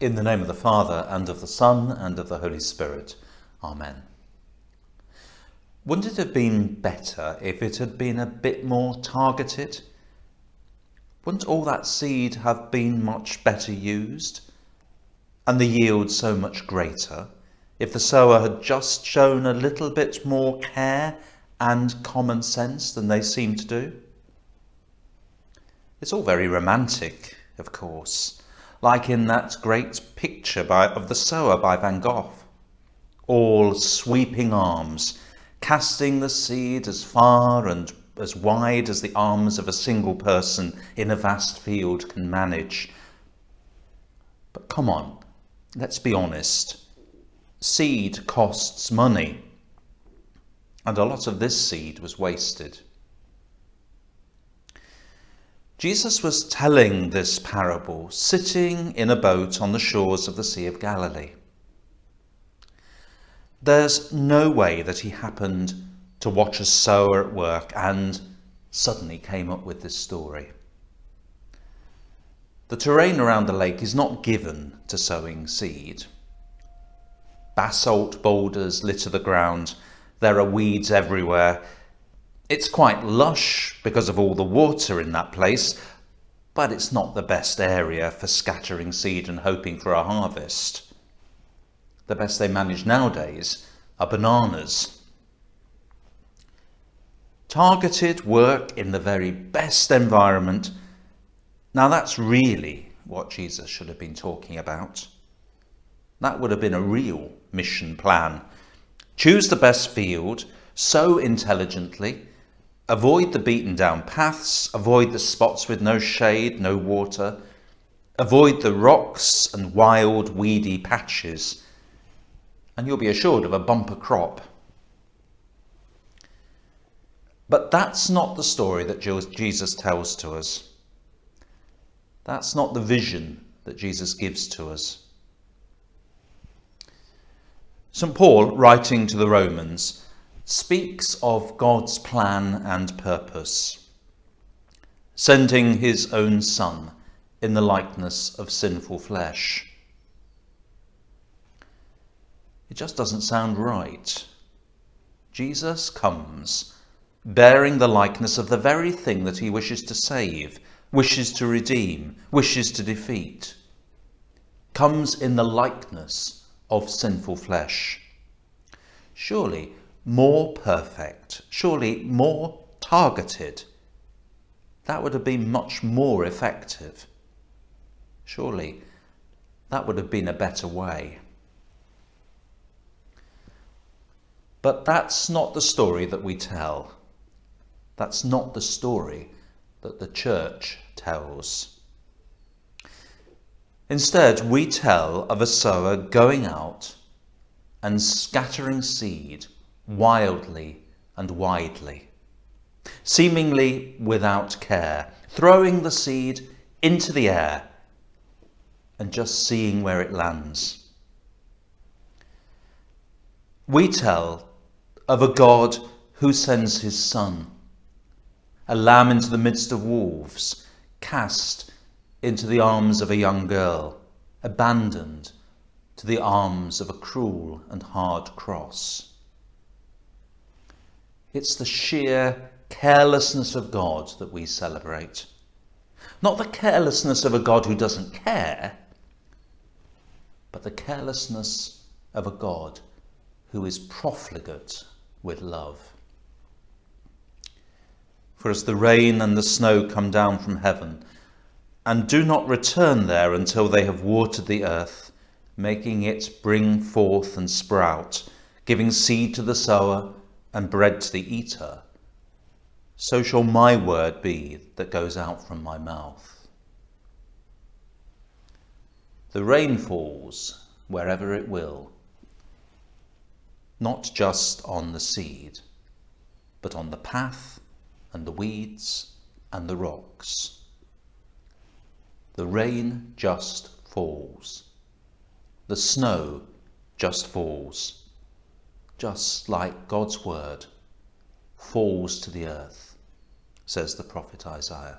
In the name of the Father, and of the Son, and of the Holy Spirit. Amen. Wouldn't it have been better if it had been a bit more targeted? Wouldn't all that seed have been much better used? And the yield so much greater if the sower had just shown a little bit more care and common sense than they seem to do? It's all very romantic, of course like in that great picture by, of the sower by Van Gogh. All sweeping arms, casting the seed as far and as wide as the arms of a single person in a vast field can manage. But come on, let's be honest. Seed costs money, and a lot of this seed was wasted. Jesus was telling this parable sitting in a boat on the shores of the Sea of Galilee. There's no way that he happened to watch a sower at work and suddenly came up with this story. The terrain around the lake is not given to sowing seed. Basalt boulders litter the ground. There are weeds everywhere. It's quite lush because of all the water in that place, but it's not the best area for scattering seed and hoping for a harvest. The best they manage nowadays are bananas. Targeted work in the very best environment. Now, that's really what Jesus should have been talking about. That would have been a real mission plan. Choose the best field, sow intelligently, Avoid the beaten down paths, avoid the spots with no shade, no water, avoid the rocks and wild, weedy patches, and you'll be assured of a bumper crop. But that's not the story that Jesus tells to us. That's not the vision that Jesus gives to us. St. Paul, writing to the Romans, speaks of God's plan and purpose, sending his own Son in the likeness of sinful flesh. It just doesn't sound right. Jesus comes bearing the likeness of the very thing that he wishes to save, wishes to redeem, wishes to defeat, comes in the likeness of sinful flesh. Surely more perfect, surely more targeted. That would have been much more effective. Surely that would have been a better way. But that's not the story that we tell. That's not the story that the church tells. Instead, we tell of a sower going out and scattering seed wildly and widely, seemingly without care, throwing the seed into the air and just seeing where it lands. We tell of a God who sends his Son, a lamb into the midst of wolves, cast into the arms of a young girl, abandoned to the arms of a cruel and hard cross. It's the sheer carelessness of God that we celebrate. Not the carelessness of a God who doesn't care, but the carelessness of a God who is profligate with love. For as the rain and the snow come down from heaven, and do not return there until they have watered the earth, making it bring forth and sprout, giving seed to the sower and bread to the eater, so shall my word be that goes out from my mouth. The rain falls wherever it will, not just on the seed, but on the path and the weeds and the rocks. The rain just falls. The snow just falls just like God's word, falls to the earth, says the prophet Isaiah.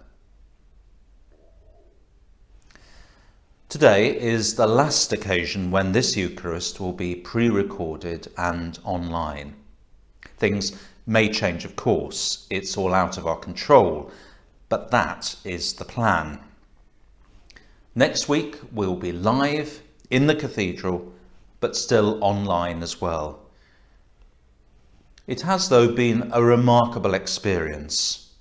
Today is the last occasion when this Eucharist will be pre recorded and online. Things may change, of course, it's all out of our control, but that is the plan. Next week we'll be live in the cathedral, but still online as well. It has, though, been a remarkable experience.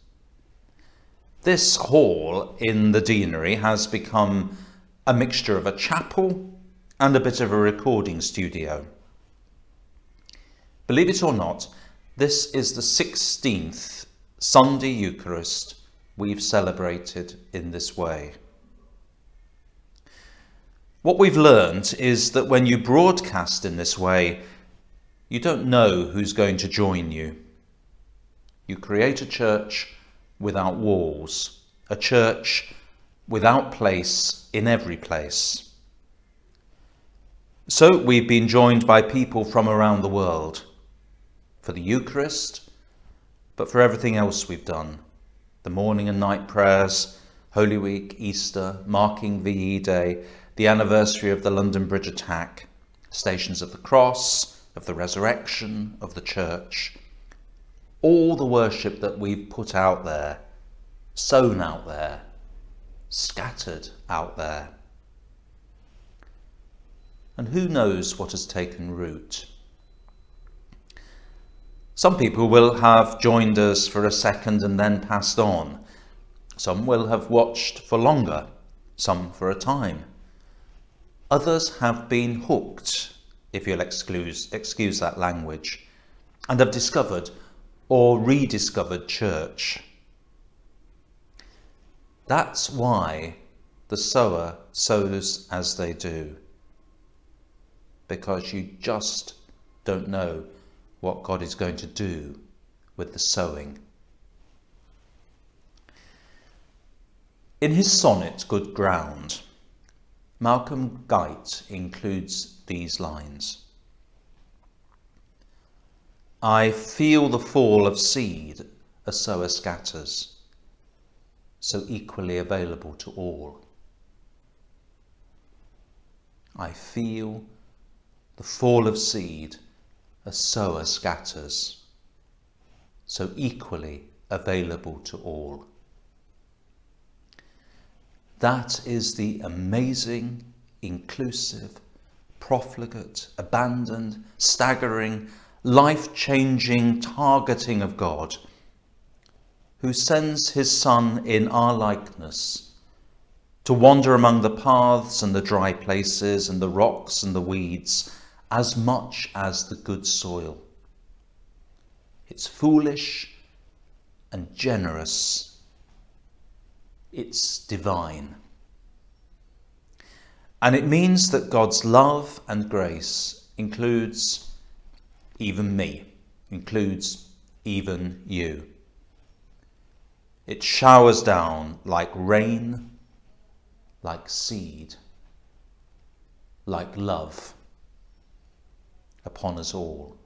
This hall in the deanery has become a mixture of a chapel and a bit of a recording studio. Believe it or not, this is the 16th Sunday Eucharist we've celebrated in this way. What we've learned is that when you broadcast in this way, you don't know who's going to join you. You create a church without walls, a church without place in every place. So we've been joined by people from around the world for the Eucharist, but for everything else we've done the morning and night prayers, Holy Week, Easter, marking VE Day, the anniversary of the London Bridge attack, Stations of the Cross, of the Resurrection, of the Church. All the worship that we've put out there, sown out there, scattered out there. And who knows what has taken root? Some people will have joined us for a second and then passed on. Some will have watched for longer, some for a time. Others have been hooked, if you'll excuse, excuse that language, and have discovered or rediscovered church. That's why the sower sows as they do. Because you just don't know what God is going to do with the sowing. In his sonnet, Good Ground, Malcolm Guite includes these lines I feel the fall of seed a sower scatters so equally available to all. I feel the fall of seed a sower scatters, so equally available to all. That is the amazing, inclusive, profligate, abandoned, staggering, life changing targeting of God who sends his Son in our likeness to wander among the paths and the dry places and the rocks and the weeds as much as the good soil. It's foolish and generous. It's divine. And it means that God's love and grace includes even me, includes even you. It showers down like rain, like seed, like love upon us all.